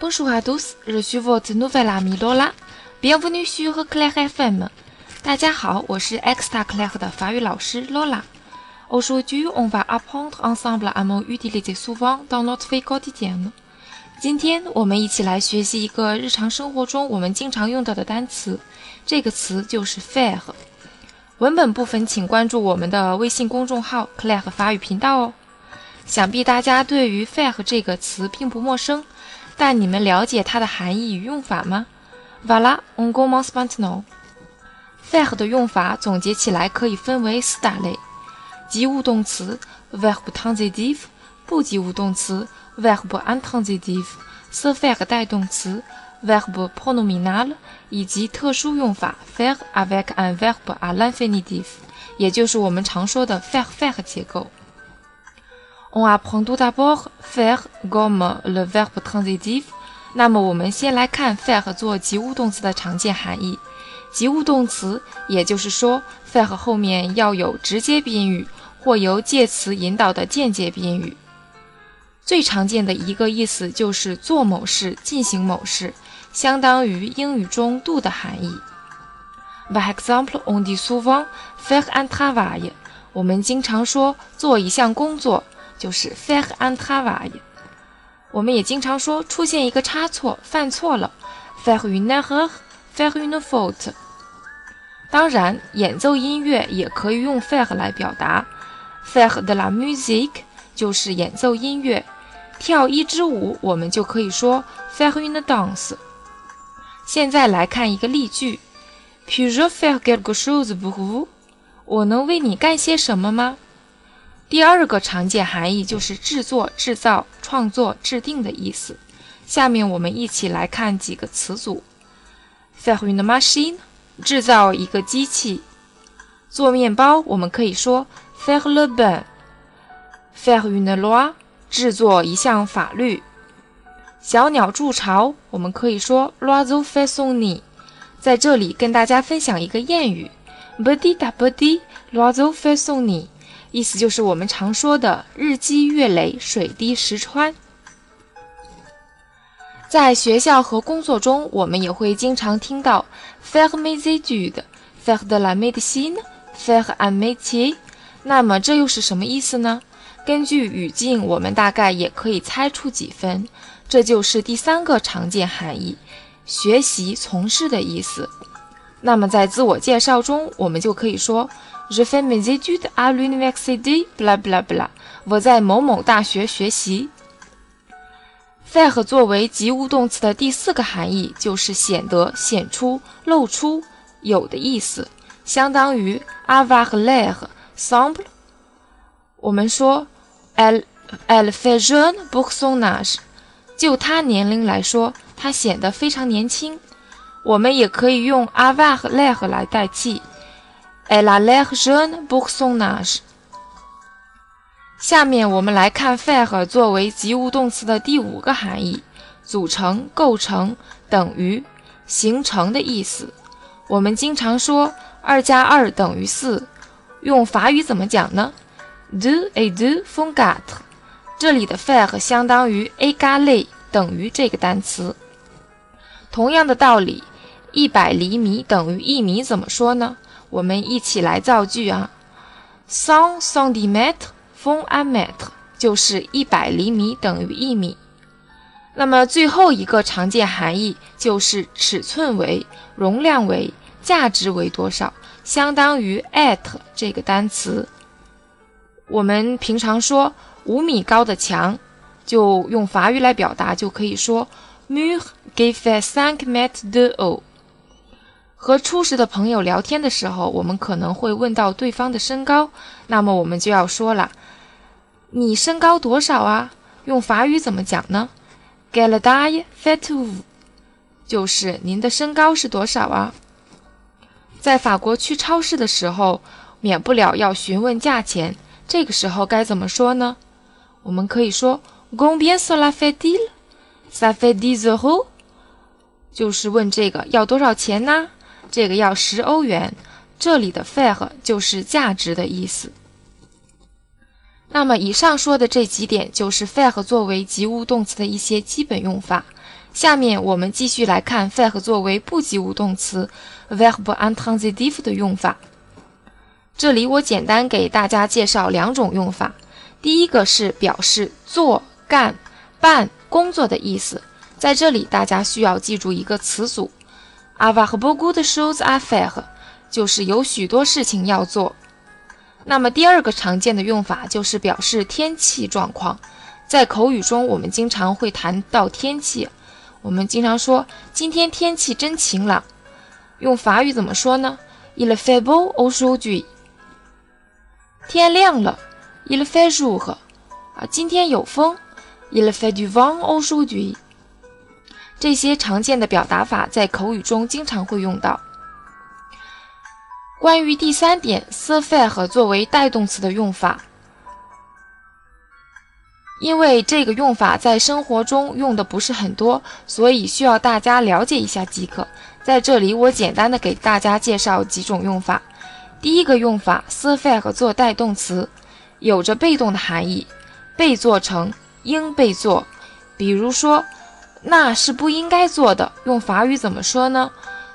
Bonjour à tous, je suis votre nouvelle amie Lola. Bienvenue sur Claire FM. 大家好，我是 Extra Claire 的法语老师 Lola。Aujourd'hui, on va apprendre ensemble un mot utilisé souvent dans notre vie quotidienne. 今天我们一起来学习一个日常生活中我们经常用到的单词，这个词就是 faire。文本部分请关注我们的微信公众号 Claire 法语频道哦。想必大家对于 faire 这个词并不陌生。但你们了解它的含义与用法吗？Voilà, on commence maintenant. Faire 的用法总结起来可以分为四大类：及物动词 verb transitif，不及物动词 verbe intransitif，se faire 带动词 verb pronominal，以及特殊用法 faire avec un verbe à l'infinitif，也就是我们常说的 faire faire 结构。On apprend tout d'abord faire comme le verbe transitif。那么我们先来看 faire 做及物动词的常见含义。及物动词，也就是说 faire 后面要有直接宾语或由介词引导的间接宾语。最常见的一个意思就是做某事、进行某事，相当于英语中 do 的含义。By example, on dit souvent faire un travail。我们经常说做一项工作。就是 faire un travail。我们也经常说出现一个差错，犯错了，faire une erreur，faire une faute。当然，演奏音乐也可以用 faire 来表达，faire de la musique 就是演奏音乐。跳一支舞，我们就可以说 faire une danse。现在来看一个例句：Puis-je faire quelque chose pour vous？我能为你干些什么吗？第二个常见含义就是制作、制造、创作、制定的意思。下面我们一起来看几个词组：faire une machine，制造一个机器；做面包，我们可以说 faire le pain；faire une loi，制作一项法律；小鸟筑巢，我们可以说 l'oiseau fait son n i。在这里跟大家分享一个谚语：petit à petit，l'oiseau fait son nid。意思就是我们常说的“日积月累，水滴石穿”。在学校和工作中，我们也会经常听到 “faire mes études”，“faire de la médecine”，“faire un métier”。那么这又是什么意思呢？根据语境，我们大概也可以猜出几分。这就是第三个常见含义：学习、从事的意思。那么在自我介绍中，我们就可以说。Je fais mes études à l'université, bla bla bla。我在某某大学学习。faire 作为及物动词的第四个含义就是显得、显出、露出、有的意思，相当于 avoir l'air, semble。我们说 elle elle fait jeune pour son âge。就她年龄来说，她显得非常年轻。我们也可以用 avoir l'air 来代替。Elle a l'air jeune pour son âge。下面我们来看 faire 作为及物动词的第五个含义：组成、构成、等于、形成的意思。我们经常说二加二等于四，用法语怎么讲呢？Deux et deux font quatre。这里的 faire 相当于 égaler 等于这个单词。同样的道理，一百厘米等于一米，怎么说呢？我们一起来造句啊，cent centimètres font un mètre，就是一百厘米等于一米。那么最后一个常见含义就是尺寸为、容量为、价值为多少，相当于 at 这个单词。我们平常说五米高的墙，就用法语来表达，就可以说 mur qui fait cinq mètres de haut。和初识的朋友聊天的时候，我们可能会问到对方的身高，那么我们就要说了：“你身高多少啊？”用法语怎么讲呢？“Galadai faitu”，就是您的身高是多少啊？在法国去超市的时候，免不了要询问价钱，这个时候该怎么说呢？我们可以说 “Combien cela fait-il？”“Ça fait dix euros。”就是问这个要多少钱呢？这个要十欧元，这里的 “fair” 就是价值的意思。那么以上说的这几点就是 “fair” 作为及物动词的一些基本用法。下面我们继续来看 “fair” 作为不及物动词 verbe intransitif 的用法。这里我简单给大家介绍两种用法。第一个是表示做、干、办工作的意思，在这里大家需要记住一个词组，avoir beaucoup de choses à faire，就是有许多事情要做。那么第二个常见的用法就是表示天气状况，在口语中我们经常会谈到天气，我们经常说今天天气真晴朗，用法语怎么说呢？Il fait beau aujourd'hui。天亮了，Il fait jour。啊，今天有风，Il fait du vent aujourd'hui。这些常见的表达法在口语中经常会用到。关于第三点，se faire 作为带动词的用法，因为这个用法在生活中用的不是很多，所以需要大家了解一下即可。在这里，我简单的给大家介绍几种用法。第一个用法，se faire 做带动词，有着被动的含义，被做成应被做。比如说，那是不应该做的，用法语怎么说呢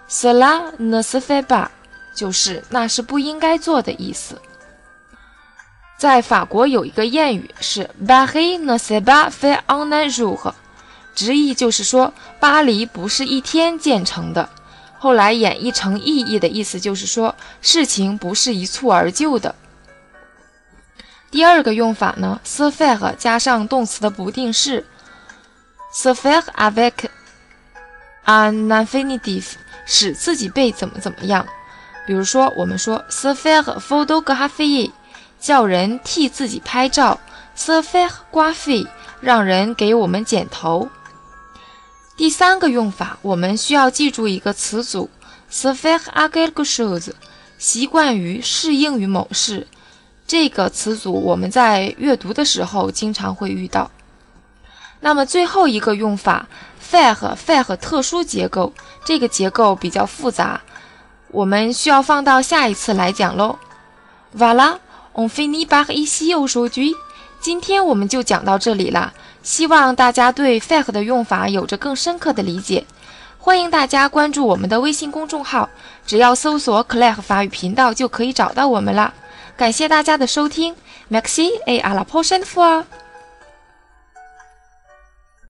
？Cela ne se fait pas。就是那是不应该做的意思。在法国有一个谚语是 “Paris ne s'est pas fait en un jour”，直译就是说巴黎不是一天建成的。后来演绎成意义的意思就是说事情不是一蹴而就的。第二个用法呢，se faire 加上动词的不定式，se faire avec un infinitif，使自己被怎么怎么样。比如说，我们说 se faire photographie 叫人替自己拍照；se faire coiffer，让人给我们剪头。第三个用法，我们需要记住一个词组：se faire à quelque chose，习惯于适应于某事。这个词组我们在阅读的时候经常会遇到。那么最后一个用法，fair 和 fair 特殊结构，这个结构比较复杂。我们需要放到下一次来讲喽。Voilà，on finit par ici aujourd'hui。今天我们就讲到这里了。希望大家对 fair 的用法有着更深刻的理解。欢迎大家关注我们的微信公众号，只要搜索 clai 法语频道”就可以找到我们了。感谢大家的收听，Merci et à la prochaine fois。